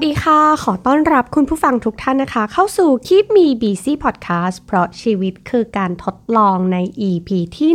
วัสดีค่ะ ขอต้อนรับคุณผู้ฟังทุกท่านนะคะ เข้าสู่ Keep Me Busy Podcast เพราะชีวิตคือการทดลองใน EP ที่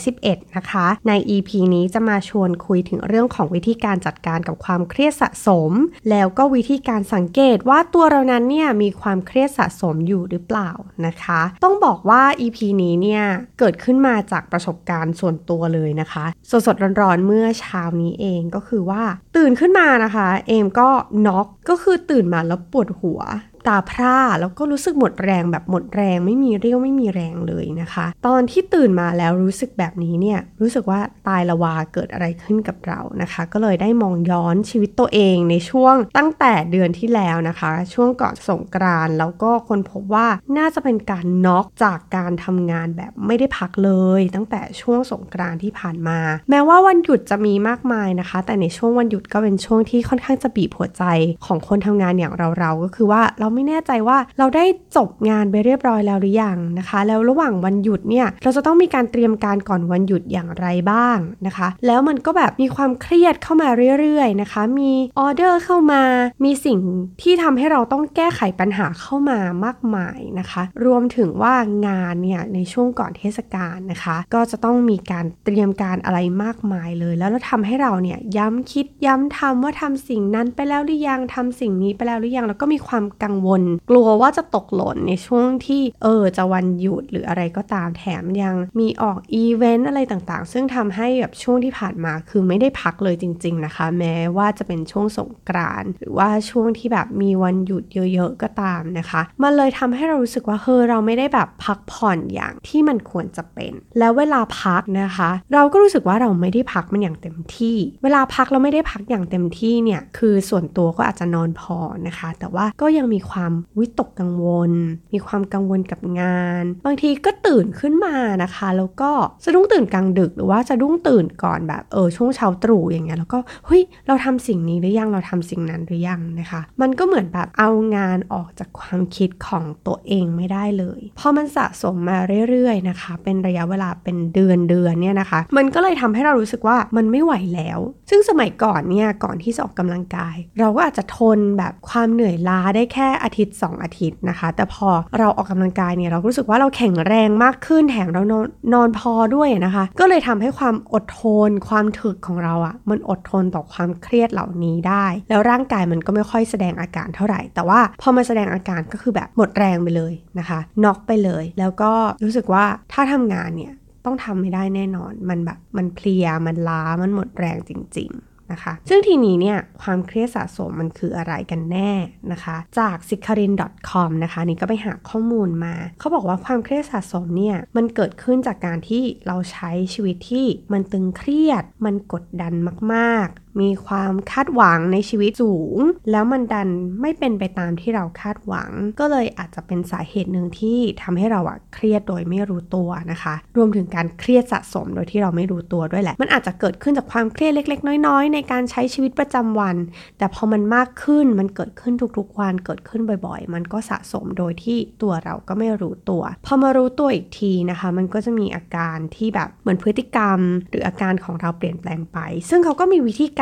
111 นะคะ ใน EP นี้จะมาชวนคุยถึงเรื่องของวิธีการจัดการกับความเครียดสะสม แล้วก็วิธีการสังเกตว่าตัวเรานั้นเนี่ยมีความเครียดสะสมอยู่หรือเปล่านะคะ ต้องบอกว่า EP นี้เนี่ยเกิดขึ้นมาจากประสบการณ์ส่วนตัวเลยนะคะสดๆร้อนๆเมื่อเช้านี้เองก็คือว่า ตื่นขึ้นมานะคะ เอมก็น็อกก็คือตื่นมาแล้วปวดหัว ตาพร่าแล้วก็รู้สึกหมดแรงแบบหมดแรง ไม่มีเรี่ยวไม่มีแรงเลยนะคะ ตอนที่ตื่นมาแล้วรู้สึกแบบนี้เนี่ยรู้สึกว่าตายละวาเกิดอะไรขึ้นกับเรานะคะ ก็เลยได้มองย้อนชีวิตตัวเองในช่วงตั้งแต่เดือนที่แล้วนะคะ ช่วงก่อนสงกรานแล้วก็คนพบว่าน่าจะเป็นการน็อกจากการทำงานแบบไม่ได้พักเลย ตั้งแต่ช่วงสงกรานที่ผ่านมา แม้ว่าวันหยุดจะมีมากมายนะคะ แต่ในช่วงวันหยุดก็เป็นช่วงที่ค่อนข้างจะบีบหัวใจของคนทำงานอย่างเราๆก็คือว่าเราไม่แน่ใจว่าเราได้จบงานไปเรียบร้อยแล้วหรือยังนะคะ แล้วระหว่างวันหยุดเนี่ยเราจะต้องมีการเตรียมการก่อนวันหยุดอย่างไรบ้างนะคะ แล้วมันก็แบบมีความเครียดเข้ามาเรื่อยๆนะคะ มีออเดอร์เข้ามา มีสิ่งที่ทำให้เราต้องแก้ไขปัญหาเข้ามามากมายนะคะ รวมถึงว่างานเนี่ยในช่วงก่อนเทศกาลนะคะ ก็จะต้องมีการเตรียมการอะไรมากมายเลย แล้วเราทำให้เราเนี่ยย้ำคิดย้ำทำว่าทำสิ่งนั้นไปแล้วหรือยังทำสิ่งนี้ไปแล้วหรือยังแล้วก็มีความกังวล กลัวว่าจะตกหล่นในช่วงที่เออจะวันหยุดหรืออะไรก็ตามแถมยังมีออกอีเวนต์อะไรต่างๆ ซึ่งทำให้แบบช่วงที่ผ่านมาคือไม่ได้พักเลยจริง ๆ นะคะ แม้ว่าจะเป็นช่วงสงกรานต์หรือว่าช่วงที่แบบมีวันหยุดเยอะๆก็ตามนะคะ มันเลยทำให้เรารู้สึกว่าเฮ้เราไม่ได้แบบพักผ่อนอย่างที่มันควรจะเป็น แล้วเวลาพักนะคะ เราก็รู้สึกว่าเราไม่ได้พักมันอย่างเต็มที่ เวลาพักเราไม่ได้พักอย่างเต็มที่เนี่ยคือส่วนตัวก็อาจจะนอนพอนะคะ แต่ว่าก็ยังมีความวิตกกังวล มีความกังวลกับงาน บางทีก็ตื่นขึ้นมานะคะ แล้วก็สะดุ้งตื่นกลางดึกหรือว่าสะดุ้งตื่นก่อนแบบเออช่วงเช้าตรู่อย่างเงี้ยแล้วก็เฮ้ยเราทำสิ่งนี้หรือยังเราทำสิ่งนั้นหรือยังนะคะ มันก็เหมือนแบบเอางานออกจากความคิดของตัวเองไม่ได้เลยพอมันสะสมมาเรื่อยๆนะคะ เป็นระยะเวลาเป็นเดือนเดือนเนี่ยนะคะ มันก็เลยทำให้เรารู้สึกว่ามันไม่ไหวแล้ว ซึ่งสมัยก่อนเนี่ยก่อนที่จะออกกำลังกาย เราก็อาจจะทนแบบความเหนื่อยล้าได้แค่อาทิตย์ 2 อาทิตย์นะคะ แต่พอเราออกกำลังกายเนี่ยเรารู้สึกว่าเราแข็งแรงมากขึ้นแถมเรานอนนอนพอด้วยนะคะ ก็เลยทำให้ความอดทน ความถึกของเราอะ่ะมันอดทนต่อความเครียดเหล่านี้ได้ แล้วร่างกายมันก็ไม่ค่อยแสดงอาการเท่าไหร่ แต่ว่าพอมาแสดงอาการก็คือแบบหมดแรงไปเลยนะคะน็อกไปเลย แล้วก็รู้สึกว่าถ้าทำงานเนี่ยต้องทำไม่ได้แน่นอน มันแบบ มันเพลีย มันล้า มันหมดแรงจริง ๆ นะคะ ซึ่งทีนี้เนี่ยความเครียดสะสมมันคืออะไรกันแน่นะคะ จาก s i k a r i n com นะคะนี่ก็ไปหาข้อมูลมา เขาบอกว่าความเครียดสะสมเนี่ยมันเกิดขึ้นจากการที่เราใช้ชีวิตที่มันตึงเครียด มันกดดันมากมีความคาดหวังในชีวิตสูง แล้วมันดันไม่เป็นไปตามที่เราคาดหวัง ก็เลยอาจจะเป็นสาเหตุหนึ่งที่ทำให้เราอะเครียดโดยไม่รู้ตัวนะคะ รวมถึงการเครียดสะสมโดยที่เราไม่รู้ตัวด้วยแหละ มันอาจจะเกิดขึ้นจากความเครียดเล็ก ๆ น้อย ๆ ในการใช้ชีวิตประจำวัน แต่พอมันมากขึ้นมันเกิดขึ้นทุกๆวันเกิดขึ้นบ่อย ๆ มันก็สะสมโดยที่ตัวเราก็ไม่รู้ตัวพอมารู้ตัวอีกทีนะคะ มันก็จะมีอาการที่แบบเหมือนพฤติกรรม หรืออาการของเราเปลี่ยนแปลงไป ซึ่งเขาก็มีวิธีก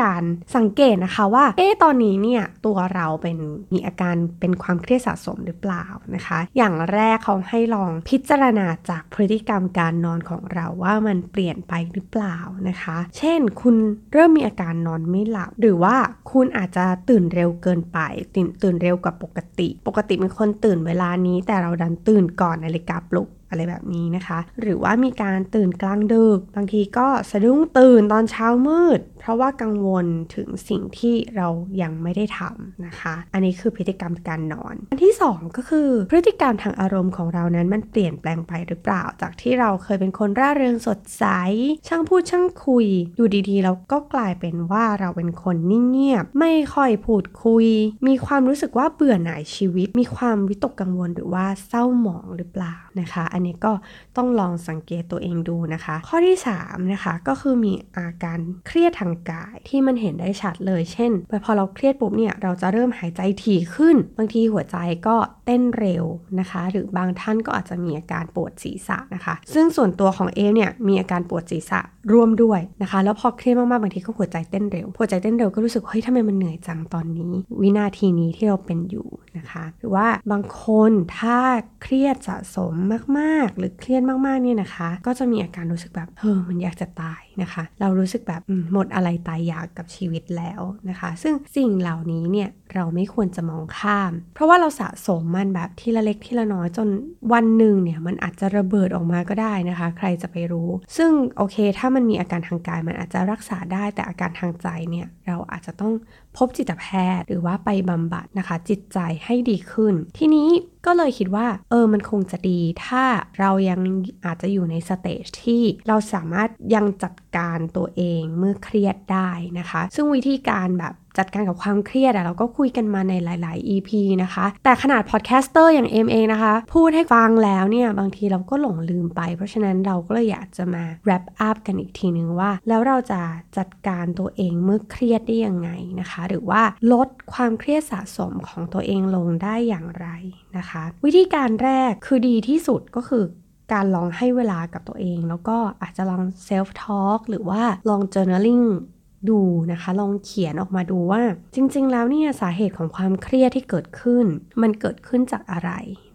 ารสังเกตนะคะว่า เอ๊ตอนนี้เนี่ยตัวเราเป็นมีอาการเป็นความเครียดสะสมหรือเปล่านะคะ อย่างแรกเขาให้ลองพิจารณาจากพฤติกรรมการนอนของเราว่ามันเปลี่ยนไปหรือเปล่านะคะ เช่น คุณเริ่มมีอาการนอนไม่หลับ หรือว่าคุณอาจจะตื่นเร็วเกินไป ตื่นตื่นเร็วกว่าปกติ ปกติเป็นคนตื่นเวลานี้ แต่เราดันตื่นก่อนนาฬิกาปลุก อะไรแบบนี้นะคะ หรือว่ามีการตื่นกลางดึก บางทีก็สะดุ้งตื่นตอนเช้ามืด เพราะว่ากังวลถึงสิ่งที่เรายังไม่ได้ทำนะคะ อันนี้คือพฤติกรรมการนอน อันที่ 2 ก็คือ พฤติกรรมทางอารมณ์ของเรานั้นมันเปลี่ยนแปลงไปหรือเปล่า จากที่เราเคยเป็นคนร่าเริงสดใส ช่างพูดช่างคุย อยู่ดีๆเราก็กลายเป็นว่าเราเป็นคนนิ่งเงียบ ไม่ค่อยพูดคุย มีความรู้สึกว่าเบื่อหน่ายชีวิต มีความวิตกกังวลหรือว่าเศร้าหมองหรือเปล่านะคะ อันนี้ก็ต้องลองสังเกตตัวเองดูนะคะ ข้อที่3นะคะก็คือมีอาการเครียดทางกายที่มันเห็นได้ชัดเลย เช่นพอเราเครียดปุ๊บเนี่ยเราจะเริ่มหายใจถี่ขึ้น บางทีหัวใจก็ ต้ต้นเร็วนะคะ หรือบางท่านก็อาจจะมีอาการปวดศีรษะนะคะ ซึ่งส่วนตัวของเอมเนี่ยมีอาการปวดศีรษะร่วมด้วยนะคะ แล้วพอเครียดมากๆบางทีก็หัวใจเต้นเร็วหัวใจเต้นเร็วก็รู้สึกเฮ้ยทำไมมันเหนื่อยจังตอนนี้ วินาทีนี้ที่เราเป็นอยู่นะคะ หรือว่าบางคนถ้าเครียดสะสมมากๆ หรือเครียดมากๆเนี่ยนะคะ ก็จะมีอาการรู้สึกแบบเฮ้อมันอยากจะตายนะคะ เรารู้สึกแบบหมดอะไรตายอยากกับชีวิตแล้วนะคะ ซึ่งสิ่งเหล่านี้เนี่ยเราไม่ควรจะมองข้าม เพราะว่าเราสะสมมันแบบทีละเล็กทีละน้อยจนวันหนึ่งเนี่ยมันอาจจะระเบิดออกมาก็ได้นะคะ ใครจะไปรู้ ซึ่งโอเค ถ้ามันมีอาการทางกายมันอาจจะรักษาได้แต่อาการทางใจเนี่ยเราอาจจะต้องพบจิตแพทย์หรือว่าไปบำบัดนะคะ จิตใจให้ดีขึ้น ทีนี้ก็เลยคิดว่า เออมันคงจะดี ถ้าเรายังอาจจะอยู่ในสเตจที่เราสามารถยังจัดการตัวเองเมื่อเครียดได้นะคะ ซึ่งวิธีการแบบ จัดการกับความเครียดอะเราก็คุยกันมาในหลาย ๆ EP นะคะ แต่ขนาด podcaster อย่างเอ็มเองนะคะ พูดให้ฟังแล้วเนี่ย บางทีเราก็หลงลืมไป เพราะฉะนั้นเราก็เลยอยากจะมา wrap up กันอีกทีนึงว่า แล้วเราจะจัดการตัวเองเมื่อเครียดได้ยังไงนะคะ หรือว่าลดความเครียดสะสมของตัวเองลงได้อย่างไรนะคะ วิธีการแรกคือดีที่สุดก็คือการลองให้เวลากับตัวเอง แล้วก็อาจจะลอง self talk หรือว่าลอง journaling ดูนะคะ ลองเขียนออกมาดูว่า จริง ๆ แล้วเนี่ยสาเหตุของความเครียดที่เกิดขึ้น มันเกิดขึ้นจากอะไร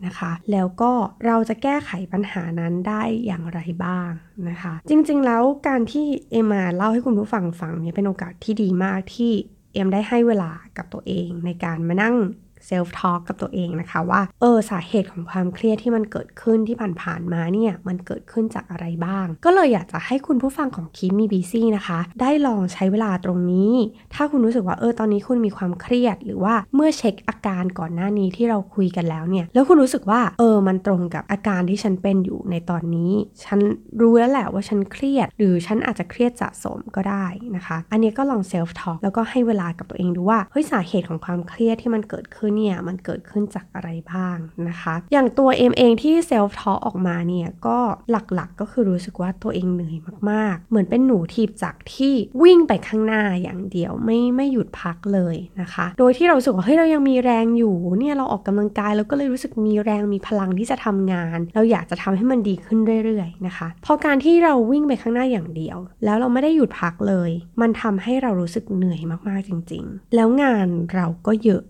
นะคะ แล้วก็เราจะแก้ไขปัญหานั้นได้อย่างไรบ้างนะคะ จริง ๆ แล้วการที่เอ็มมาเล่าให้คุณผู้ฟังฟังเนี่ยเป็นโอกาสที่ดีมากที่เอ็มได้ให้เวลากับตัวเองในการมานั่ง self talk กับตัวเองนะคะว่า เออสาเหตุของความเครียดที่มันเกิดขึ้นที่ผ่านๆมาเนี่ย มันเกิดขึ้นจากอะไรบ้าง ก็เลยอยากจะให้คุณผู้ฟังของคิมมีบีซี่นะคะ ได้ลองใช้เวลาตรงนี้ ถ้าคุณรู้สึกว่าเออตอนนี้คุณมีความเครียด หรือว่าเมื่อเช็คอาการก่อนหน้านี้ที่เราคุยกันแล้วเนี่ย แล้วคุณรู้สึกว่าเออมันตรงกับอาการที่ฉันเป็นอยู่ในตอนนี้ ฉันรู้แล้วแหละว่าฉันเครียด หรือฉันอาจจะเครียดสะสมก็ได้นะคะ อันนี้ก็ลอง self talk แล้วก็ให้เวลากับตัวเองดูว่าเฮ้ยสาเหตุของความเครียดที่มันเกิดขึ้นเนี่ยมันเกิดขึ้นจากอะไรบ้างนะคะ อย่างตัวเอ็มเองที่ self talk ออกมาเนี่ยก็หลักๆก็คือรู้สึกว่าตัวเองเหนื่อยมากๆ เหมือนเป็นหนูทีบจากที่วิ่งไปข้างหน้าอย่างเดียวไม่ไม่หยุดพักเลยนะคะ โดยที่เราสึกว่าเฮ้ยเรายังมีแรงอยู่เนี่ยเราออกกำลังกายเราก็เลยรู้สึกมีแรงมีพลังที่จะทำงาน เราอยากจะทำให้มันดีขึ้นเรื่อยๆนะคะ พอการที่เราวิ่งไปข้างหน้าอย่างเดียว แล้วเราไม่ได้หยุดพักเลย มันทำให้เรารู้สึกเหนื่อยมากๆจริง ๆ แล้วงานเราก็เยอะ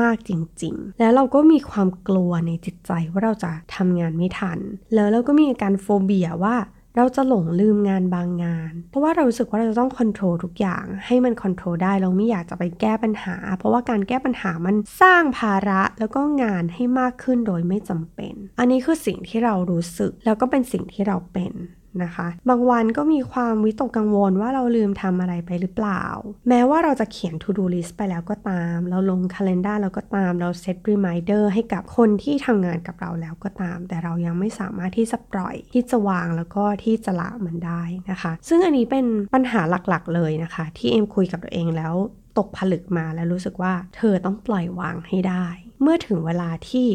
มาก ๆ จริง ๆ แล้วเราก็มีความกลัวในจิตใจว่าเราจะทำงานไม่ทัน แล้วเราก็มีอาการโฟเบียว่าเราจะหลงลืมงานบางงาน เพราะว่าเรารู้สึกว่าเราจะต้องควบคุมทุกอย่าง ให้มันควบคุมได้ เราไม่อยากจะไปแก้ปัญหา เพราะว่าการแก้ปัญหามันสร้างภาระแล้วก็งานให้มากขึ้นโดยไม่จำเป็น อันนี้คือสิ่งที่เรารู้สึก แล้วก็เป็นสิ่งที่เราเป็น นะคะ บางวันก็มีความวิตกกังวลว่าเราลืมทำอะไรไปหรือเปล่า แม้ว่าเราจะเขียน to do list ไปแล้วก็ตาม เราลง calendar แล้วก็ตาม เรา set reminder ให้กับคนที่ทำงานกับเราแล้วก็ตาม แต่เรายังไม่สามารถที่จะปล่อย ที่จะวางแล้วก็ที่จะละมันได้นะคะ ซึ่งอันนี้เป็นปัญหาหลักๆ เลยนะคะ ที่เอ็มคุยกับตัวเองแล้วตกผลึกมาแล้วรู้สึกว่าเธอต้องปล่อยวางให้ได้ เมื่อถึงเวลาที่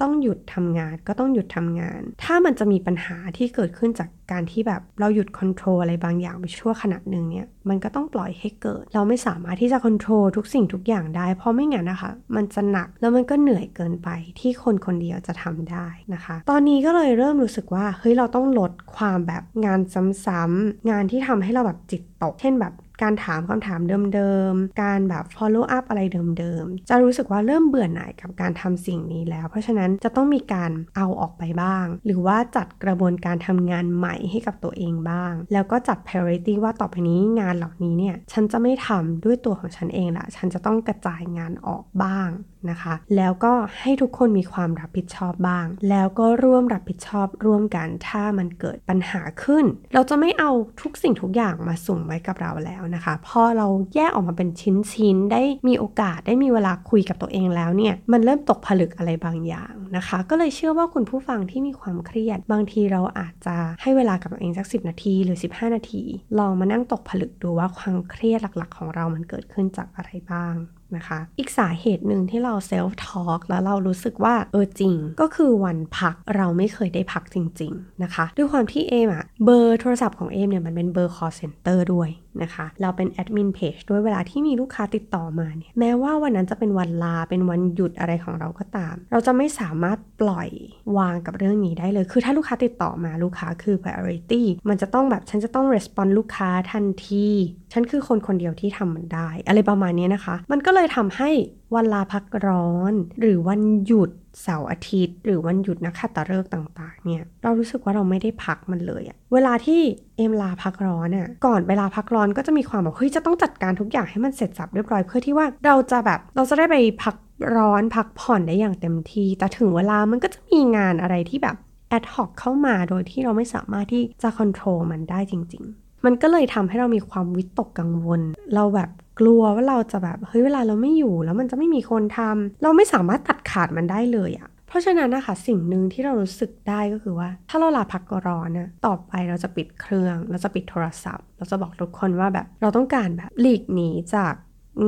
ต้องหยุดทำงานก็ต้องหยุดทำงาน ถ้ามันจะมีปัญหาที่เกิดขึ้นจากการที่แบบเราหยุดคอนโทรลอะไรบางอย่างไปชั่วขณะหนึ่งเนี่ย มันก็ต้องปล่อยให้เกิด เราไม่สามารถที่จะคอนโทรลทุกสิ่งทุกอย่างได้ เพราะไม่งั้นนะคะ มันจะหนักแล้วมันก็เหนื่อยเกินไปที่คนคนเดียวจะทำได้นะคะ ตอนนี้ก็เลยเริ่มรู้สึกว่าเฮ้ยเราต้องลดความแบบงานซ้ำๆงานที่ทำให้เราแบบจิตตก เช่นแบบ การถามคำถามเดิมๆ การแบบ follow up อะไรเดิมๆ จะรู้สึกว่าเริ่มเบื่อหน่ายกับการทำสิ่งนี้แล้ว เพราะฉะนั้นจะต้องมีการเอาออกไปบ้าง หรือว่าจัดกระบวนการทำงานใหม่ให้กับตัวเองบ้าง แล้วก็จัด priority ว่าต่อไปนี้งานเหล่านี้เนี่ย ฉันจะไม่ทำด้วยตัวของฉันเองละ ฉันจะต้องกระจายงานออกบ้างนะคะ แล้วก็ให้ทุกคนมีความรับผิดชอบบ้าง แล้วก็ร่วมรับผิดชอบร่วมกัน ถ้ามันเกิดปัญหาขึ้น เราจะไม่เอาทุกสิ่งทุกอย่างมาสุ่มไว้กับเราแล้วนะคะ พอเราแยกออกมาเป็นชิ้นๆ ได้มีโอกาสได้มีเวลาคุยกับตัวเองแล้วเนี่ย มันเริ่มตกผลึกอะไรบางอย่างนะคะ ก็เลยเชื่อว่าคุณผู้ฟังที่มีความเครียด บางทีเราอาจจะให้เวลากับตัวเองสัก 10 นาทีหรือ 15 นาที ลองมานั่งตกผลึกดูว่าความเครียดหลักๆ ของเรามันเกิดขึ้นจากอะไรบ้างนะคะ อีกสาเหตุหนึ่งที่เราเซลฟ์ทอล์กแล้วเรารู้สึกว่าเออจริง ก็คือวันพักเราไม่เคยได้พักจริง ๆ นะคะ ด้วยความที่เอมอะเบอร์โทรศัพท์ของเอมเนี่ยมันเป็นเบอร์ call center ด้วย นะคะ เราเป็นแอดมินเพจด้วยเวลาที่มีลูกค้าติดต่อมาเนี่ยแม้ว่าวันนั้นจะเป็นวันลาเป็นวันหยุดอะไรของเราก็ตาม เราจะไม่สามารถปล่อยวางกับเรื่องนี้ได้เลย คือถ้าลูกค้าติดต่อมาลูกค้าคือ priority มันจะต้องแบบฉันจะต้อง respond ลูกค้าทันที ฉันคือคนคนเดียวที่ทำมันได้ อะไรประมาณนี้นะคะ มันก็เลยทำให้วันลาพักร้อน หรือวันหยุดเสาร์อาทิตย์ หรือวันหยุดนักขัตฤกษ์ต่าง ๆ เนี่ย เรารู้สึกว่าเราไม่ได้พักมันเลยอะเวลาที่เอ็มลาพักร้อนอะก่อนเวลาพักร้อนก็จะมีความแบบเฮ้ยจะต้องจัดการทุกอย่างให้มันเสร็จสับเรียบร้อยเพื่อที่ว่าเราจะแบบเราจะได้ไปพักร้อนพักผ่อนได้อย่างเต็มที่แต่ถึงเวลามันก็จะมีงานอะไรที่แบบแอดฮอกเข้ามาโดยที่เราไม่สามารถที่จะควบคุมมันได้จริง ๆ มันก็เลยทำให้เรามีความวิตกกังวล เราแบบ กลัวว่าเราจะแบบเฮ้ยเวลาเราไม่อยู่แล้วมันจะไม่มีคนทำเราไม่สามารถตัดขาดมันได้เลยอะเพราะฉะนั้นนะคะสิ่งหนึ่งที่เรารู้สึกได้ก็คือว่า ถ้าเราลาพักร้อนนะต่อไปเราจะปิดเครื่อง เราจะปิดโทรศัพท์ เราจะบอกทุกคนว่าแบบเราต้องการแบบหลีกหนีจาก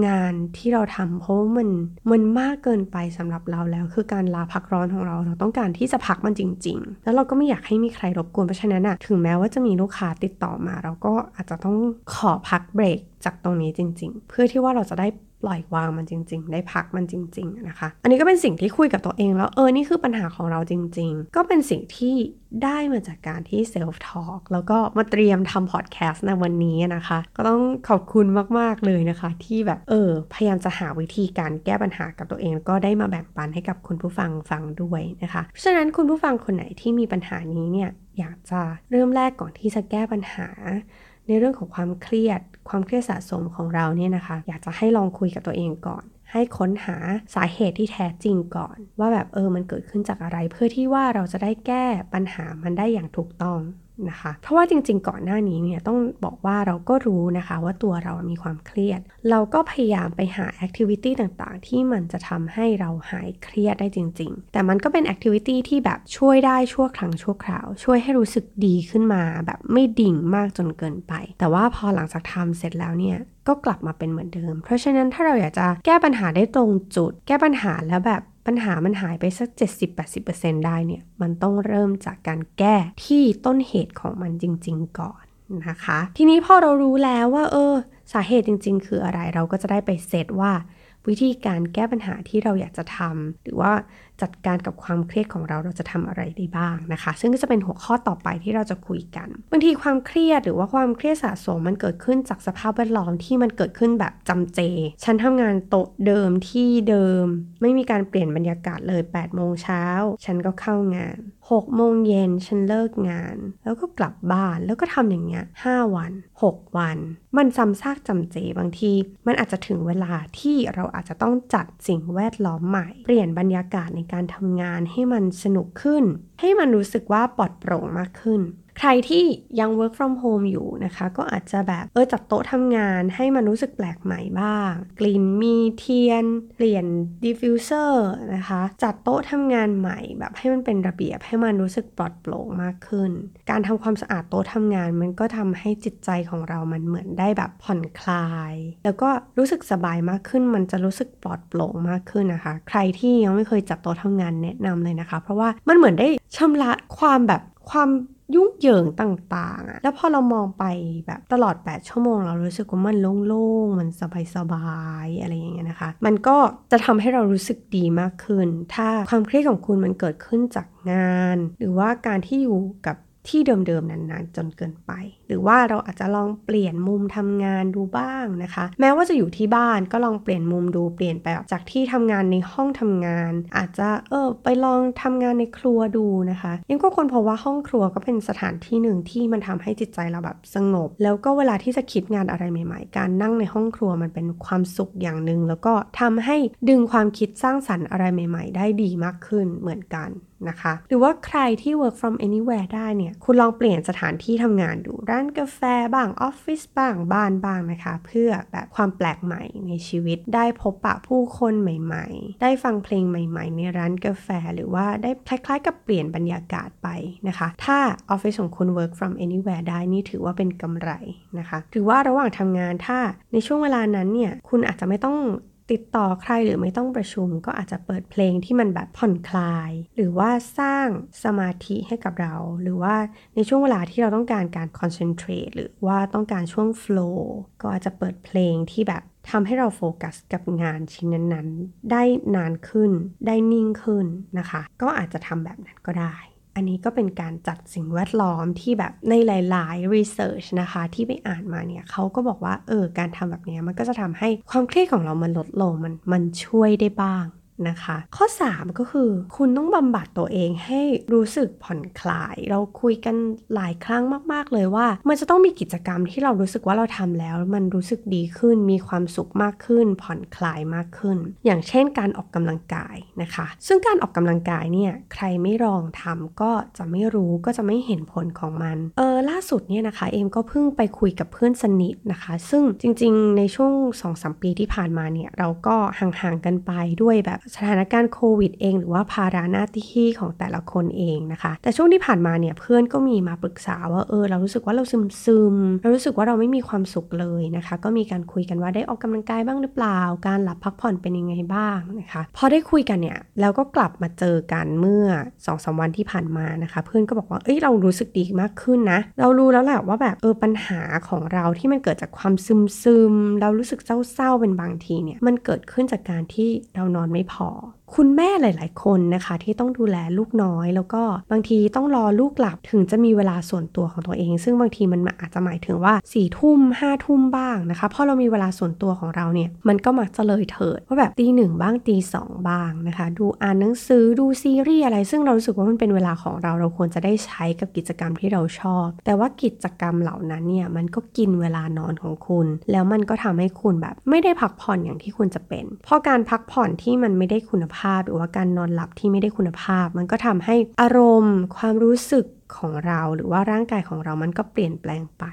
งานที่เราทำเพราะมันมันมากเกินไปสำหรับเราแล้ว คือการลาพักร้อนของเราเราต้องการที่จะพักมันจริง ๆ แล้วเราก็ไม่อยากให้มีใครรบกวนเพราะฉะนั้นอะถึงแม้ว่าจะมีลูกค้าติดต่อมา เราก็อาจจะต้องขอพักเบรกจากตรงนี้จริง ๆ เพื่อที่ว่าเราจะได้ ปล่อยวางมันจริง ๆ ได้พักมันจริง ๆ นะคะ อันนี้ก็เป็นสิ่งที่คุยกับตัวเองแล้วเออ นี่คือปัญหาของเราจริง ๆ ก็เป็นสิ่งที่ได้มาจากการที่เซลฟ์ทอล์กแล้วก็มาเตรียมทำพอดแคสต์ในวันนี้นะคะ ก็ต้องขอบคุณมาก ๆ เลยนะคะ ที่แบบเออ พยายามจะหาวิธีการแก้ปัญหากับตัวเอง แล้วก็ได้มาแบ่งปันให้กับคุณผู้ฟังฟังด้วยนะคะ เพราะฉะนั้นคุณผู้ฟังคนไหนที่มีปัญหานี้เนี่ยอยากจะเริ่มแรกก่อนที่จะแก้ปัญหา ในเรื่องของความเครียด ความเครียดสะสมของเราเนี่ยนะคะ อยากจะให้ลองคุยกับตัวเองก่อน ให้ค้นหาสาเหตุที่แท้จริงก่อน ว่าแบบเออมันเกิดขึ้นจากอะไร เพื่อที่ว่าเราจะได้แก้ปัญหามันได้อย่างถูกต้อง นะคะ เพราะว่าจริง ๆ ก่อนหน้านี้เนี่ยต้องบอกว่าเราก็รู้นะคะว่าตัวเรามีความเครียด เราก็พยายามไปหาแอคทิวิตี้ต่างๆ ที่มันจะทำให้เราหายเครียดได้จริง ๆ แต่มันก็เป็นแอคทิวิตี้ที่แบบช่วยได้ชั่วครั้งชั่วคราว ช่วยให้รู้สึกดีขึ้นมาแบบไม่ดิ่งมากจนเกินไป แต่ว่าพอหลังจากทำเสร็จแล้วเนี่ยก็กลับมาเป็นเหมือนเดิม เพราะฉะนั้นถ้าเราอยากจะแก้ปัญหาได้ตรงจุด แก้ปัญหาแล้วแบบ ปัญหามันหายไปสัก 70-80%ได้เนี่ย มันต้องเริ่มจากการแก้ที่ต้นเหตุของมันจริง ๆ ก่อนนะคะ ทีนี้พอเรารู้แล้วว่า เออ สาเหตุจริง ๆ คืออะไรเราก็จะได้ไปเซตว่า วิธีการแก้ปัญหาที่เราอยากจะทำหรือว่า จัดการกับความเครียดของเราเราจะทำอะไรได้บ้างนะคะ ซึ่งก็จะเป็นหัวข้อต่อไปที่เราจะคุยกันบางทีความเครียดหรือว่าความเครียดสะสมมันเกิดขึ้นจากสภาพแวดล้อมที่มันเกิดขึ้นแบบจำเจ ฉันทำงานโต๊ะเดิมที่เดิม ไม่มีการเปลี่ยนบรรยากาศเลย8โมงเช้าฉันก็เข้างาน6โมงเย็นฉันเลิกงาน แล้วก็กลับบ้านแล้วก็ทำอย่างเงี้ย5วัน 6 วัน มันซ้ำซากจำเจบางที มันอาจจะถึงเวลาที่เราอาจจะต้องจัดสิ่งแวดล้อมใหม่ เปลี่ยนบรรยากาศในการทำงานให้มันสนุกขึ้น ให้มันรู้สึกว่าปลอดโปร่งมากขึ้น ใครที่ยัง work from home อยู่นะคะ ก็อาจจะแบบเออจัดโต๊ะทำงานให้มันรู้สึกแปลกใหม่บ้าง กลิ่นมีเทียน เปลี่ยน diffuser นะคะ จัดโต๊ะทำงานใหม่แบบให้มันเป็นระเบียบให้มันรู้สึกปลอดโปร่งมากขึ้น การทำความสะอาดโต๊ะทำงานมันก็ทำให้จิตใจของเรามันเหมือนได้แบบผ่อนคลาย แล้วก็รู้สึกสบายมากขึ้น มันจะรู้สึกปลอดโปร่งมากขึ้นนะคะ ใครที่ยังไม่เคยจัดโต๊ะทำงานแนะนำเลยนะคะ เพราะว่ามันเหมือนได้ชำระความแบบความยุ่งเหยิงต่างๆอะแล้วพอเรามองไปแบบตลอด 8 ชั่วโมง เรารู้สึกว่ามันโล่งๆ มันสบายๆ อะไรอย่างเงี้ยนะคะ มันก็จะทำให้เรารู้สึกดีมากขึ้น ถ้าความเครียดของคุณมันเกิดขึ้นจากงาน หรือว่าการที่อยู่กับที่เดิมๆนานๆ จนเกินไป หรือว่าเราอาจจะลองเปลี่ยนมุมทำงานดูบ้างนะคะ แม้ว่าจะอยู่ที่บ้านก็ลองเปลี่ยนมุมดูเปลี่ยนไปจากที่ทำงานในห้องทำงาน อาจจะเออไปลองทำงานในครัวดูนะคะยังก็คนพบว่าห้องครัวก็เป็นสถานที่หนึ่งที่มันทำให้จิตใจเราแบบสงบ แล้วก็เวลาที่จะคิดงานอะไรใหม่ ๆ การนั่งในห้องครัวมันเป็นความสุขอย่างหนึ่งแล้วก็ทำให้ดึงความคิดสร้างสรรค์อะไรใหม่ ๆ ได้ดีมากขึ้นเหมือนกันนะคะ หรือว่าใครที่ work from anywhere ได้เนี่ยคุณลองเปลี่ยนสถานที่ทำงานดูร้านกาแฟบ้างออฟฟิศบ้างบ้านบ้างนะคะ เพื่อแบบความแปลกใหม่ในชีวิตได้พบปะผู้คนใหม่ ๆ ได้ฟังเพลงใหม่ ๆ ในร้านกาแฟ หรือว่าได้คล้ายๆ กับเปลี่ยนบรรยากาศไปนะคะ ถ้าออฟฟิศของคุณ work from anywhere ได้นี่ถือว่าเป็นกำไรนะคะหรือว่าระหว่างทำงานถ้าในช่วงเวลานั้นเนี่ยคุณอาจจะไม่ต้อง ติดต่อใครหรือไม่ต้องประชุม ก็อาจจะเปิดเพลงที่มันแบบผ่อนคลาย หรือว่าสร้างสมาธิให้กับเรา หรือว่าในช่วงเวลาที่เราต้องการการคอนเซนเทรตหรือว่าต้องการช่วงโฟล์ก็อาจจะเปิดเพลงที่แบบทำให้เราโฟกัสกับงานชิ้นนั้นๆ ได้นานขึ้น ได้นิ่งขึ้นนะคะ ก็อาจจะทำแบบนั้นก็ได้ อันนี้ก็เป็นการจัดสิ่งแวดล้อมที่แบบในหลาย ๆ research นะคะ ที่ไปอ่านมาเนี่ยเขาก็บอกว่าเออการทำแบบนี้มันก็จะทำให้ความเครียดของเรามันลดลงมันมันช่วยได้บ้าง นะคะ ข้อ 3 ก็คือคุณต้องบำบัดตัวเองให้รู้สึกผ่อนคลาย เราคุยกันหลายครั้งมาก ๆ เลยว่า มันจะต้องมีกิจกรรมที่เรารู้สึกว่าเราทำแล้ว มันรู้สึกดีขึ้นมีความสุขมากขึ้น ผ่อนคลายมากขึ้น อย่างเช่นการออกกำลังกายนะคะ ซึ่งการออกกำลังกายเนี่ยใครไม่ลองทำก็จะไม่รู้ก็จะไม่เห็นผลของมัน เออล่าสุดเนี่ยนะคะเอมก็เพิ่งไปคุยกับเพื่อนสนิทนะคะ ซึ่งจริงๆ ในช่วง2-3ปีที่ผ่านมาเนี่ยเราก็ห่างๆกันไปด้วยแบบสถานการณ์โควิดเอง หรือว่าภาระหน้าที่ของแต่ละคนเองนะคะ แต่ช่วงที่ผ่านมาเนี่ยเพื่อนก็มีมาปรึกษาว่าเออเรารู้สึกว่าเราซึมซึมเรารู้สึกว่าเราไม่มีความสุขเลยนะคะ ก็มีการคุยกันว่าได้ออกกำลังกายบ้างหรือเปล่า การหลับพักผ่อนเป็นยังไงบ้างนะคะพอได้คุยกันเนี่ยแล้วก็กลับมาเจอกันเมื่อ2อสวันที่ผ่านมานะคะ เพื่อนก็บอกว่าเอ้ยเรารู้สึกดีมากขึ้นนะเรารู้แล้วแหละว่าแบบเออปัญหาของเราที่มันเกิดจากความซึมซึมเรารู้สึกเศร้าๆเป็นบางทีเนี่ยมันเกิดขึ้นจากการที่เรานอนไม่พอ คุณแม่หลาย ๆ คนนะคะ ที่ต้องดูแลลูกน้อย แล้วก็บางทีต้องรอลูกหลับถึงจะมีเวลาส่วนตัวของตัวเอง ซึ่งบางทีมันอาจจะหมายถึงว่า4ี่ทุ่มห้าทุ่มบ้างนะคะพอเรามีเวลาส่วนตัวของเราเนี่ยมันก็มักจะเลยเถิดว่าแบบตีหนึ่งบ้างตีสองบ้างนะคะ ดูอ่านหนังสือดูซีรีส์อะไร ซึ่งเรารู้สึกว่ามันเป็นเวลาของเราเราควรจะได้ใช้กับกิจกรรมที่เราชอบ แต่ว่ากิจกรรมเหล่านั้นเนี่ยมันก็กินเวลานอนของคุณ แล้วมันก็ทำให้คุณแบบไม่ได้พักผ่อนอย่างที่คุณจะเป็นเพราะการพักผ่อนที่มันไม่ได้คุณภาพ หรือว่าการนอนหลับที่ไม่ได้คุณภาพ มันก็ทำให้อารมณ์ ความรู้สึกของเราหรือว่าร่างกายของเรามันก็เปลี่ยนแปลงไป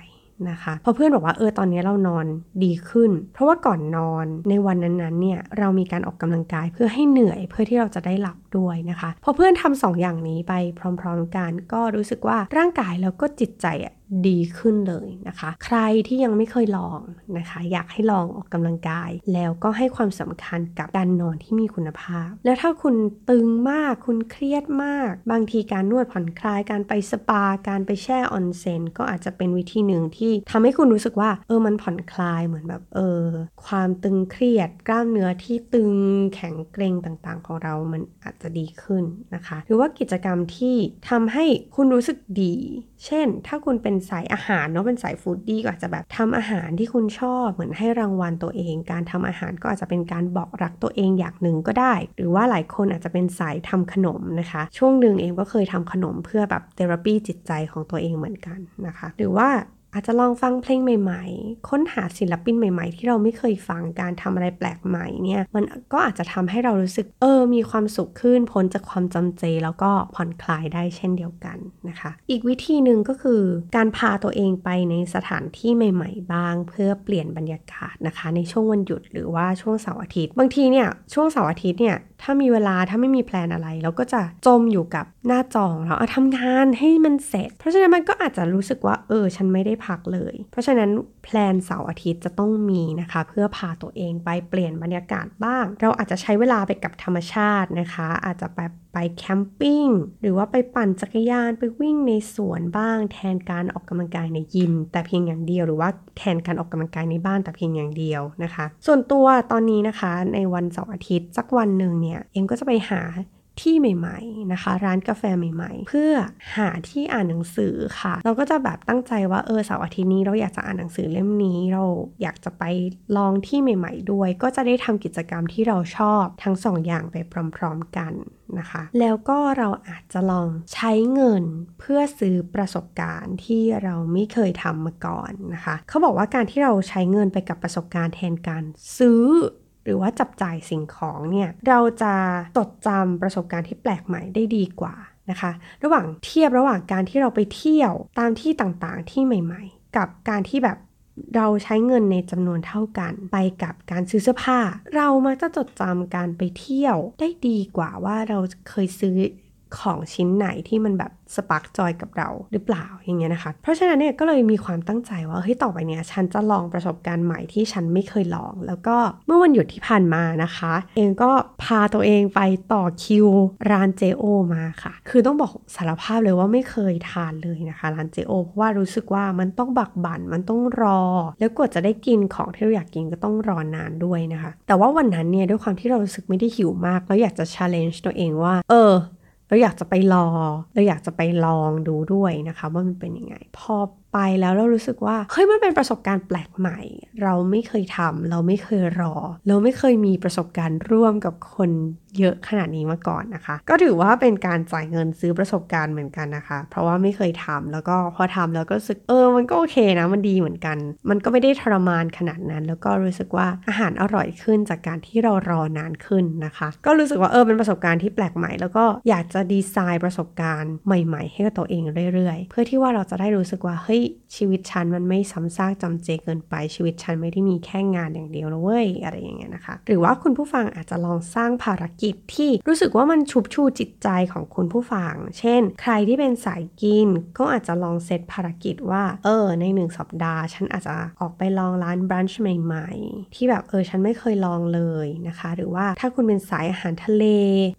นะคะพอเพื่อนบอกว่าเออตอนนี้เรานอนดีขึ้น เพราะว่าก่อนนอนในวันนั้นๆเนี่ยเรามีการออกกำลังกายเพื่อให้เหนื่อยเพื่อที่เราจะได้หลับด้วยนะคะ พอเพื่อนทำสองอย่างนี้ไปพร้อม ๆ กัน ก็รู้สึกว่าร่างกายแล้วก็จิตใจอะดีขึ้นเลยนะคะ ใครที่ยังไม่เคยลองนะคะ อยากให้ลองออกกำลังกาย แล้วก็ให้ความสำคัญกับการนอนที่มีคุณภาพ แล้วถ้าคุณตึงมากคุณเครียดมาก บางทีการนวดผ่อนคลายการไปสปา การไปแช่ออนเซนก็อาจจะเป็นวิธีหนึ่งที่ทำให้คุณรู้สึกว่า เออมันผ่อนคลายเหมือนแบบเออ ความตึงเครียดกล้ามเนื้อที่ตึงแข็งเกร็งต่างๆ ของเรามันอาจจะดีขึ้นนะคะ หรือว่ากิจกรรมที่ทำให้คุณรู้สึกดีเช่น ถ้าคุณเป็นสายอาหารเนาะเป็นสายฟู้ดดี้ก็อาจจะแบบทำอาหารที่คุณชอบเหมือนให้รางวัลตัวเอง การทำอาหารก็อาจจะเป็นการบอกรักตัวเองอย่างหนึ่งก็ได้ หรือว่าหลายคนอาจจะเป็นสายทำขนมนะคะ ช่วงหนึ่งเองก็เคยทำขนมเพื่อแบบเทอราปีจิตใจของตัวเองเหมือนกันนะคะ หรือว่า อาจจะลองฟังเพลงใหม่ๆ ค้นหาศิลปินใหม่ ๆ ที่เราไม่เคยฟังการทำอะไรแปลกใหม่เนี่ย มันก็อาจจะทำให้เรารู้สึกเออ มีความสุขขึ้นพ้นจากความจำเจ แล้วก็ผ่อนคลายได้เช่นเดียวกันนะคะ อีกวิธีหนึ่งก็คือการพาตัวเองไปในสถานที่ใหม่ ๆ บ้าง เพื่อเปลี่ยนบรรยากาศนะคะ ในช่วงวันหยุดหรือว่าช่วงเสาร์อาทิตย์ บางทีเนี่ยช่วงเสาร์อาทิตย์เนี่ยถ้ามีเวลาถ้าไม่มีแพลนอะไร เราก็จะจมอยู่กับหน้าจอเราเอาทำงานให้มันเสร็จ เพราะฉะนั้นมันก็อาจจะรู้สึกว่าเออฉันไม่ได้พักเลย เพราะฉะนั้นแพลนเสาร์อาทิตย์จะต้องมีนะคะ เพื่อพาตัวเองไปเปลี่ยนบรรยากาศบ้าง เราอาจจะใช้เวลาไปกับธรรมชาตินะคะ อาจจะไป ไปแคมปิ้งหรือว่าไปปั่นจักรยานไปวิ่งในสวนบ้าง แทนการออกกำลังกายในยิม แต่เพียงอย่างเดียวหรือว่าแทนการออกกำลังกายในบ้านแต่เพียงอย่างเดียวนะคะ ส่วนตัวตอนนี้นะคะในวันเสาร์อาทิตย์สักวันหนึ่งเนี่ยเอ็มก็จะไปหา ที่ใหม่ ๆ นะคะ ร้านกาแฟใหม่ ๆ เพื่อหาที่อ่านหนังสือค่ะ เราก็จะแบบตั้งใจว่าเออเสาร์อาทิตย์นี้เราอยากจะอ่านหนังสือเล่มนี้ เราอยากจะไปลองที่ใหม่ ๆ ด้วย ก็จะได้ทำกิจกรรมที่เราชอบทั้งสองอย่างไปพร้อมๆกันนะคะ แล้วก็เราอาจจะลองใช้เงินเพื่อซื้อประสบการณ์ที่เราไม่เคยทำมาก่อนนะคะ เขาบอกว่าการที่เราใช้เงินไปกับประสบการณ์แทนการซื้อ หรือว่าจับจ่ายสิ่งของเนี่ยเราจะจดจำประสบการณ์ที่แปลกใหม่ได้ดีกว่านะคะ ระหว่างเทียบระหว่างการที่เราไปเที่ยวตามที่ต่างๆ ที่ใหม่ ๆ กับการที่แบบเราใช้เงินในจำนวนเท่ากัน ไปกับการซื้อเสื้อผ้า เรามักจะจดจำการไปเที่ยวได้ดีกว่าว่าเราเคยซื้อ ของชิ้นไหนที่มันแบบสปาร์กจอยกับเราหรือเปล่าอย่างเงี้ยนะคะ เพราะฉะนั้นเนี่ยก็เลยมีความตั้งใจว่าเฮ้ยต่อไปเนี่ยฉันจะลองประสบการณ์ใหม่ที่ฉันไม่เคยลอง แล้วก็เมื่อวันหยุดที่ผ่านมานะคะ เองก็พาตัวเองไปต่อคิวร้านเจโอมาค่ะ คือต้องบอกสารภาพเลยว่าไม่เคยทานเลยนะคะร้านเจโอเพราะว่ารู้สึกว่ามันต้องบักบั่นมันต้องรอ แล้วกว่าจะได้กินของที่เราอยากกินก็ต้องรอนานด้วยนะคะ แต่ว่าวันนั้นเนี่ยด้วยความที่เรารู้สึกไม่ได้หิวมาก แล้วอยากจะ challenge ตัวเองว่า เออ เราอยากจะไปรอ เราอยากจะไปลองดูด้วยนะคะ ว่ามันเป็นยังไง พอ ไปแล้วเรารู้สึกว่าเฮ้ยมันเป็นประสบการณ์แปลกใหม่ เราไม่เคยทำเราไม่เคยรอ เราไม่เคยมีประสบการณ์ร่วมกับคนเยอะขนาดนี้มาก่อนนะคะ ก็ถือว่าเป็นการจ่ายเงินซื้อประสบการณ์เหมือนกันนะคะ เพราะว่าไม่เคยทำแล้วก็พอทำแล้วก็รู้สึกเออมันก็โอเคนะมันดีเหมือนกัน มันก็ไม่ได้ทรมานขนาดนั้น แล้วก็รู้สึกว่าอาหารอร่อยขึ้นจากการที่เรารอนานขึ้นนะคะ ก็รู้สึกว่าเออเป็นประสบการณ์ที่แปลกใหม่ แล้วก็อยากจะดีไซน์ประสบการณ์ใหม่ ๆ ให้กับตัวเองเรื่อยๆ เพื่อที่ว่าเราจะได้รู้สึกว่าเฮ้ยชีวิตฉันมันไม่ซ้ำซากจำเจเกินไปชีวิตฉันไม่ได้มีแค่งานอย่างเดียวนะเว้ยอะไรอย่างเงี้ยนะคะ หรือว่าคุณผู้ฟังอาจจะลองสร้างภารกิจที่รู้สึกว่ามันชุบชูจิตใจของคุณผู้ฟัง เช่น ใครที่เป็นสายกินก็อาจจะลองเซตภารกิจว่า เออ ในหนึ่งสัปดาห์ ฉันอาจจะออกไปลองร้านบรันช์ใหม่ ๆ ที่แบบเออฉันไม่เคยลองเลยนะคะ หรือว่าถ้าคุณเป็นสายอาหารทะเล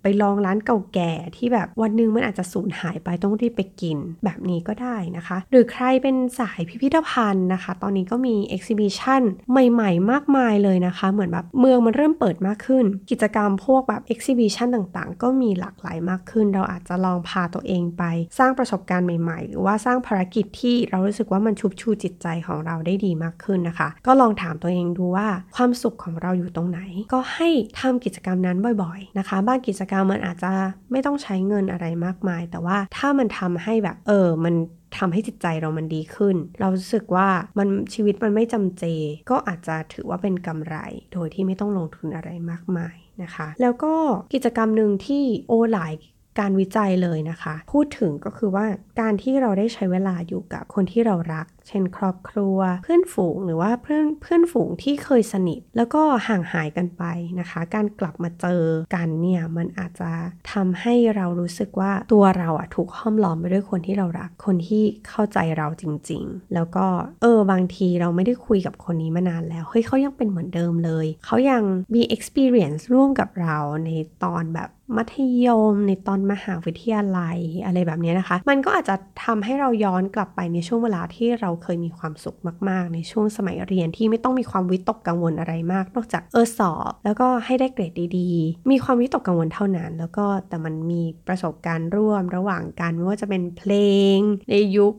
ไปลองร้านเก่าแก่ที่แบบวันหนึ่งมันอาจจะสูญหายไปต้องรีบไปกิน แบบนี้ก็ได้นะคะ หรือใครเป็นสายพิพิธภัณฑ์นะคะ ตอนนี้ก็มี exhibition ใหม่ๆ มากมายเลยนะคะ เหมือนแบบเมืองมันเริ่มเปิดมากขึ้น กิจกรรมพวกแบบ exhibition ต่างๆ ก็มีหลากหลายมากขึ้น เราอาจจะลองพาตัวเองไป สร้างประสบการณ์ใหม่ๆ หรือว่าสร้างภารกิจที่เรารู้สึกว่ามันชุบชูจิตใจของเราได้ดีมากขึ้นนะคะ ก็ลองถามตัวเองดูว่าความสุขของเราอยู่ตรงไหน ก็ให้ทำกิจกรรมนั้นบ่อยๆ นะคะบางกิจกรรมมันอาจจะไม่ต้องใช้เงินอะไรมากมาย แต่ว่าถ้ามันทำให้แบบเออมัน ทำให้จิตใจเรามันดีขึ้น เรารู้สึกว่ามันชีวิตมันไม่จำเจ ก็อาจจะถือว่าเป็นกำไร โดยที่ไม่ต้องลงทุนอะไรมากมายนะคะ แล้วก็กิจกรรมหนึ่งที่โอหลายการวิจัยเลยนะคะ พูดถึงก็คือว่าการที่เราได้ใช้เวลาอยู่กับคนที่เรารัก เช่นครอบครัว เพื่อนฝูงหรือว่าเพื่อนเพื่อนฝูงที่เคยสนิท แล้วก็ห่างหายกันไปนะคะ การกลับมาเจอกันเนี่ยมันอาจจะทำให้เรารู้สึกว่าตัวเราอะถูกห้อมล้อมไปด้วยคนที่เรารักคนที่เข้าใจเราจริง ๆ แล้วก็เออบางทีเราไม่ได้คุยกับคนนี้มานานแล้วเฮ้ยเขายังเป็นเหมือนเดิมเลยเขายังมี experience ร่วมกับเราในตอนแบบมัธยมในตอนมหาวิทยาลัยอะไรแบบนี้นะคะ มันก็อาจจะทำให้เราย้อนกลับไปในช่วงเวลาที่เราเคยมีความสุขมาก ๆ ในช่วงสมัยเรียนที่ไม่ต้องมีความวิตกกังวลอะไรมาก นอกจากเออสอบ แล้วก็ให้ได้เกรดดีๆ มีความวิตกกังวลเท่านั้น แล้วก็แต่มันมีประสบการณ์ร่วมระหว่างกันไม่ว่าจะเป็นเพลง ในยุค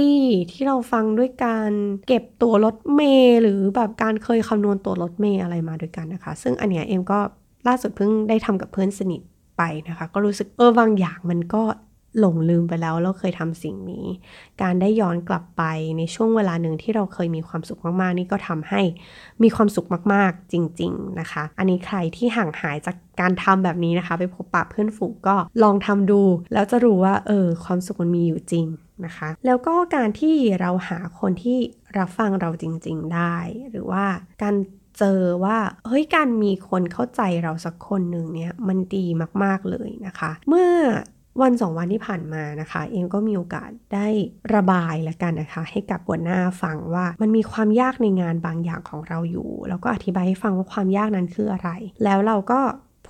90 ที่เราฟังด้วยกันเก็บตัวรถเมล์หรือแบบการเคยคำนวณตัวรถเมล์อะไรมาด้วยกันนะคะ ซึ่งอันเนี้ยเอ็มก็ล่าสุดเพิ่งได้ทำกับเพื่อนสนิทไปนะคะ ก็รู้สึกเออบางอย่างมันก็ หลงลืมไปแล้วเราเคยทำสิ่งนี้ การได้ย้อนกลับไปในช่วงเวลาหนึ่งที่เราเคยมีความสุขมากๆ นี่ก็ทำให้มีความสุขมากๆ จริง ๆนะคะ อันนี้ใครที่ห่างหายจากการทำแบบนี้นะคะ ไปพบปะเพื่อนฝูงก็ลองทำดู แล้วจะรู้ว่าเออความสุขมันมีอยู่จริงนะคะ แล้วก็การที่เราหาคนที่รับฟังเราจริง ๆ ได้ หรือว่าการเจอว่าเฮ้ยการมีคนเข้าใจเราสักคนหนึ่งเนี่ยมันดีมากๆเลยนะคะ เมื่อ วันสองวันที่ผ่านมานะคะ เองก็มีโอกาสได้ระบายละกันนะคะ ให้กับหัวหน้าฟังว่ามันมีความยากในงานบางอย่างของเราอยู่ แล้วก็อธิบายให้ฟังว่าความยากนั้นคืออะไร แล้วเราก็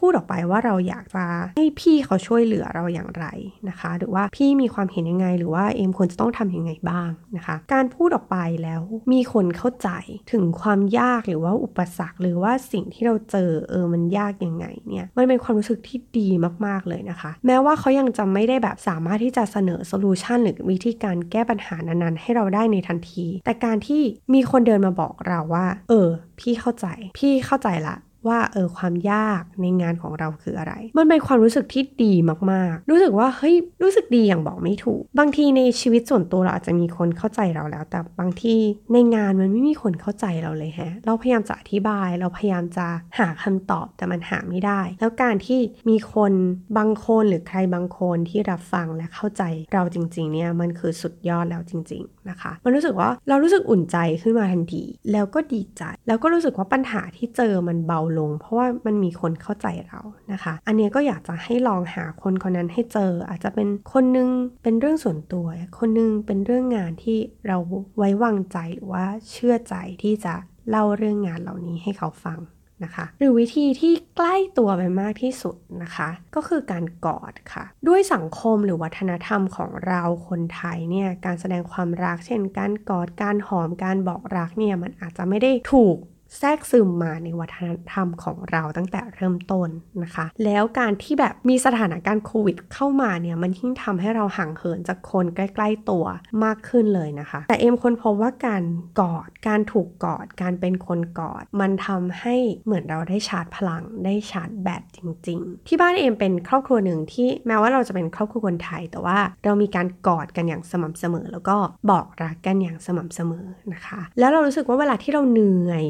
พูดออกไปว่าเราอยากจะให้พี่เขาช่วยเหลือเราอย่างไรนะคะ หรือว่าพี่มีความเห็นยังไง หรือว่าเอ็มควรจะต้องทำยังไงบ้างนะคะ การพูดออกไปแล้วมีคนเข้าใจถึงความยากหรือว่าอุปสรรค หรือว่าสิ่งที่เราเจอเออมันยากยังไงเนี่ยมันเป็นความรู้สึกที่ดีมากๆเลยนะคะ แม้ว่าเขายังจะไม่ได้แบบสามารถที่จะเสนอโซลูชันหรือวิธีการแก้ปัญหานั้นๆ ให้เราได้ในทันที แต่การที่มีคนเดินมาบอกเราว่า เออ พี่เข้าใจ พี่เข้าใจละ ว่าเออความยากในงานของเราคืออะไร มันเป็นความรู้สึกที่ดีมากๆ รู้สึกว่าเฮ้ยรู้สึกดีอย่างบอกไม่ถูก บางทีในชีวิตส่วนตัวเราอาจจะมีคนเข้าใจเราแล้ว แต่บางทีในงานมันไม่มีคนเข้าใจเราเลยฮะ เราพยายามจะอธิบาย เราพยายามจะหาคำตอบแต่มันหาไม่ได้ แล้วการที่มีคนบางคนหรือใครบางคนที่รับฟังและเข้าใจเราจริง ๆ เนี่ยมันคือสุดยอดแล้วจริง ๆนะคะ มันรู้สึกว่าเรารู้สึกอุ่นใจขึ้นมาทันทีแล้วก็ดีใจ แล้วก็รู้สึกว่าปัญหาที่เจอมันเบาลง เพราะว่ามันมีคนเข้าใจเรานะคะ อันนี้ก็อยากจะให้ลองหาคนคนนั้นให้เจอ อาจจะเป็นคนนึงเป็นเรื่องส่วนตัว คนนึงเป็นเรื่องงานที่เราไว้วางใจหรือว่าเชื่อใจที่จะเล่าเรื่องงานเหล่านี้ให้เขาฟังนะคะหรือวิธีที่ใกล้ตัวไปมากที่สุดนะคะ ก็คือการกอดค่ะ ด้วยสังคมหรือวัฒนธรรมของเราคนไทยเนี่ยการแสดงความรัก เช่น การกอดการหอมการบอกรักเนี่ยมันอาจจะไม่ได้ถูก แทรกซึมมาในวัฒนธรรมของเราตั้งแต่เริ่มต้นนะคะ แล้วการที่แบบมีสถานการณ์โควิดเข้ามาเนี่ยมันยิ่งทำให้เราห่างเหินจากคนใกล้ ๆตัวมากขึ้นเลยนะคะ แต่เอ็มคนพบว่าการกอด การถูกกอด การเป็นคนกอด มันทำให้เหมือนเราได้ชาร์จพลัง ได้ชาร์จแบตจริง ๆ ที่บ้านเอ็มเป็นครอบครัวหนึ่งที่แม้ว่าเราจะเป็นครอบครัวคนไทย แต่ว่าเรามีการกอดกันอย่างสม่ำเสมอ แล้วก็บอกรักกันอย่างสม่ำเสมอนะคะ แล้วเรารู้สึกว่าเวลาที่เราเหนื่อย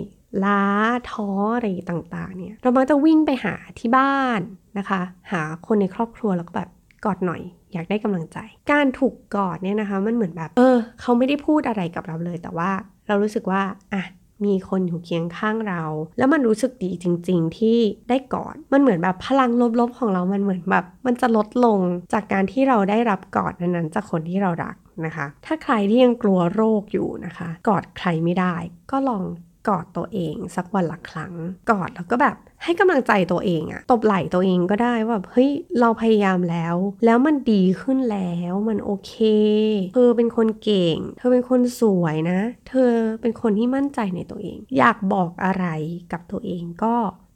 ล้าท้ออะไรต่างๆเนี่ยเรามักจะวิ่งไปหาที่บ้านนะคะ หาคนในครอบครัวแล้วก็แบบกอดหน่อย อยากได้กำลังใจ การถูกกอดเนี่ยนะคะมันเหมือนแบบ เออ เขาไม่ได้พูดอะไรกับเราเลย แต่ว่าเรารู้สึกว่าอะมีคนอยู่เคียงข้างเรา แล้วมันรู้สึกดีจริง ๆ ที่ได้กอด มันเหมือนแบบพลังลบๆของเรา มันเหมือนแบบ มันจะลดลงจากการที่เราได้รับกอดนั้นๆจากคนที่เรารักนะคะ ถ้าใครที่ยังกลัวโรคอยู่นะคะ กอดใครไม่ได้ ก็ลอง กอดตัวเองสักวันละครั้ง กอดแล้วก็แบบให้กำลังใจตัวเองอะตบไหล่ตัวเองก็ได้ว่าเฮ้ยเราพยายามแล้ว แล้วมันดีขึ้นแล้วมันโอเค เธอเป็นคนเก่ง เธอเป็นคนสวยนะ เธอเป็นคนที่มั่นใจในตัวเอง อยากบอกอะไรกับตัวเองก็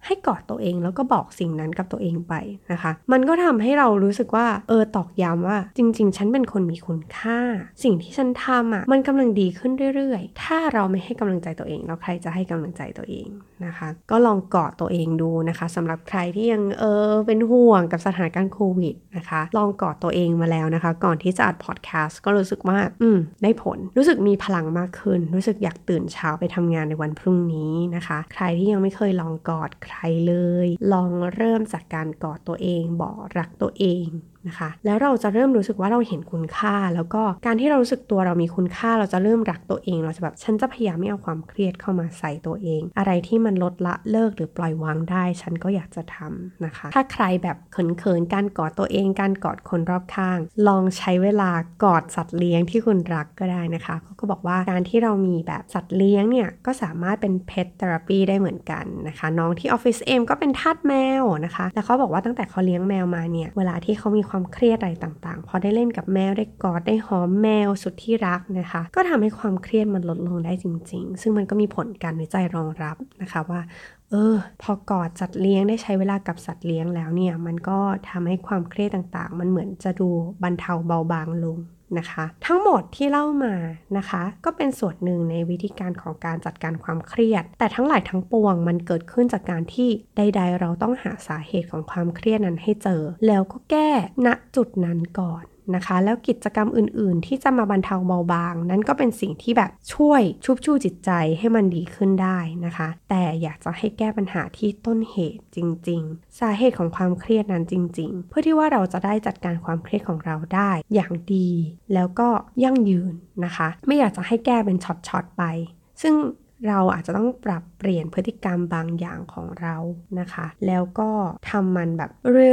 ให้กอดตัวเองแล้วก็บอกสิ่งนั้นกับตัวเองไปนะคะ มันก็ทำให้เรารู้สึกว่าเออตอกย้ำว่าจริง ๆ ฉันเป็นคนมีคุณค่า สิ่งที่ฉันทำอะมันกำลังดีขึ้นเรื่อยๆ ถ้าเราไม่ให้กำลังใจตัวเองแล้วใครจะให้กำลังใจตัวเองนะคะ ก็ลองกอดตัวเองดูนะคะสำหรับใครที่ยังเออเป็นห่วงกับสถานการณ์โควิดนะคะ ลองกอดตัวเองมาแล้วนะคะ ก่อนที่จะอัดพอดแคสต์ก็รู้สึกว่าอืมได้ผลรู้สึกมีพลังมากขึ้น รู้สึกอยากตื่นเช้าไปทำงานในวันพรุ่งนี้นะคะ ใครที่ยังไม่เคยลองกอดใครเลย ลองเริ่มจากการกอดตัวเอง บอกรักตัวเอง นะคะ แล้วเราจะเริ่มรู้สึกว่าเราเห็นคุณค่า แล้วก็การที่เรารู้สึกตัวเรามีคุณค่า เราจะเริ่มรักตัวเอง เราจะแบบฉันจะพยายามไม่เอาความเครียดเข้ามาใส่ตัวเอง อะไรที่มันลดละเลิกหรือปล่อยวางได้ ฉันก็อยากจะทำนะคะ ถ้าใครแบบเขินๆการกอดตัวเอง การกอดคนรอบข้าง ลองใช้เวลากอดสัตว์เลี้ยงที่คุณรักก็ได้นะคะเขาก็บอกว่าการที่เรามีแบบสัตว์เลี้ยงเนี่ยก็สามารถเป็นเพ t เทอราปีได้เหมือนกันนะคะ น้องที่ออฟฟิศเอ็มก็เป็นทาสแมวนะคะ แล้วเขาบอกว่าตั้งแต่เขาเลี้ยงแมวมาเนี่ยเวลาที่เขามีความความเครียดอะไรต่างๆ พอได้เล่นกับแมวได้กอดได้หอมแมวสุดที่รักนะคะ ก็ทำให้ความเครียดมันลดลงได้จริง ๆ ซึ่งมันก็มีผลการวิจัยรองรับนะคะว่าเออพอกอดสัตว์เลี้ยงได้ใช้เวลากับสัตว์เลี้ยงแล้วเนี่ยมันก็ทำให้ความเครียดต่างๆ มันเหมือนจะดูบรรเทาเบาบางลง นะคะ ทั้งหมดที่เล่ามานะคะ ก็เป็นส่วนหนึ่งในวิธีการของการจัดการความเครียด แต่ทั้งหลายทั้งปวงมันเกิดขึ้นจากการที่ใด ๆ เราต้องหาสาเหตุของความเครียดนั้นให้เจอ แล้วก็แก้ณจุดนั้นก่อน นะคะ แล้วกิจกรรมอื่น ๆ ที่จะมาบรรเทาเบาบาง นั้นก็เป็นสิ่งที่แบบช่วยชุบชูจิตใจให้มันดีขึ้นได้นะคะ แต่อยากจะให้แก้ปัญหาที่ต้นเหตุจริง ๆ สาเหตุของความเครียดนั้นจริง ๆ เพื่อที่ว่าเราจะได้จัดการความเครียดของเราได้ อย่างดี แล้วก็ยั่งยืนนะคะ ไม่อยากจะให้แก้เป็นช็อต ๆ ไป ซึ่งเราอาจจะต้องปรับเปลี่ยนพฤติกรรมบางอย่างของเรานะคะ แล้วก็ทำมันแบบ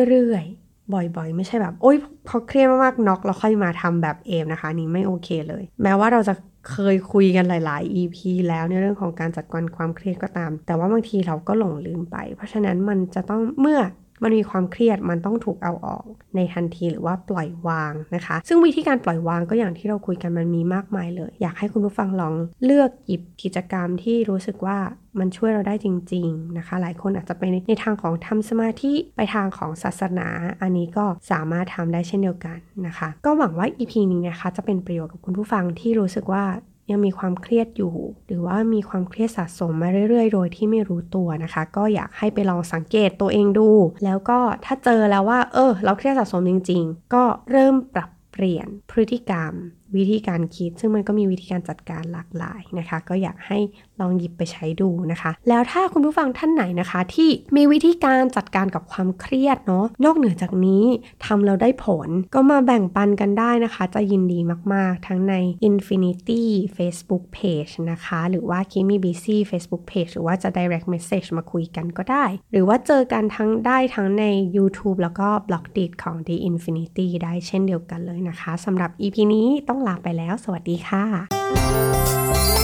เรื่อย บ่อยๆ ไม่ใช่แบบ โอ๊ยพอเครียดมากๆน็อกแล้วค่อยมาทำแบบเอมนะคะ นี่ไม่โอเคเลย แม้ว่าเราจะเคยคุยกันหลาย ๆ EP แล้วในเรื่องของการจัดการความเครียดก็ตาม แต่ว่าบางทีเราก็หลงลืมไป เพราะฉะนั้นมันจะต้องเมื่อ มันมีความเครียดมันต้องถูกเอาออกในทันทีหรือว่าปล่อยวางนะคะ ซึ่งวิธีการปล่อยวางก็อย่างที่เราคุยกันมันมีมากมายเลย อยากให้คุณผู้ฟังลองเลือกหยิบกิจกรรมที่รู้สึกว่ามันช่วยเราได้จริง ๆนะคะ หลายคนอาจจะไปในทางของทำสมาธิไปทางของศาสนา อันนี้ก็สามารถทำได้เช่นเดียวกันนะคะ ก็หวังว่า EP นี้นะคะจะเป็นประโยชน์กับคุณผู้ฟังที่รู้สึกว่า ยังมีความเครียดอยู่ หรือว่ามีความเครียดสะสมมาเรื่อยๆ โดยที่ไม่รู้ตัวนะคะ ก็อยากให้ไปลองสังเกตตัวเองดู แล้วก็ถ้าเจอแล้วว่า เออ เราเครียดสะสมจริง ๆ ก็เริ่มปรับเปลี่ยนพฤติกรรม วิธีการคิด ซึ่งมันก็มีวิธีการจัดการหลากหลายนะคะ ก็อยากให้ลองหยิบไปใช้ดูนะคะ แล้วถ้าคุณผู้ฟังท่านไหนนะคะ ที่มีวิธีการจัดการกับความเครียดเนาะนอกเหนือจากนี้ทำแล้วได้ผลก็มาแบ่งปันกันได้นะคะ จะยินดีมากๆ ทั้งใน Infinity Facebook Page นะคะ หรือว่า Kimi BC Facebook Page หรือว่าจะ direct message มาคุยกันก็ได้ หรือว่าเจอกันทั้งได้ทั้งใน YouTube แล้วก็ b l o g d i t ของ The Infinity ได้เช่นเดียวกันเลยนะคะสำหรับ EP นี้ต้องลาไปแล้ว สวัสดีค่ะ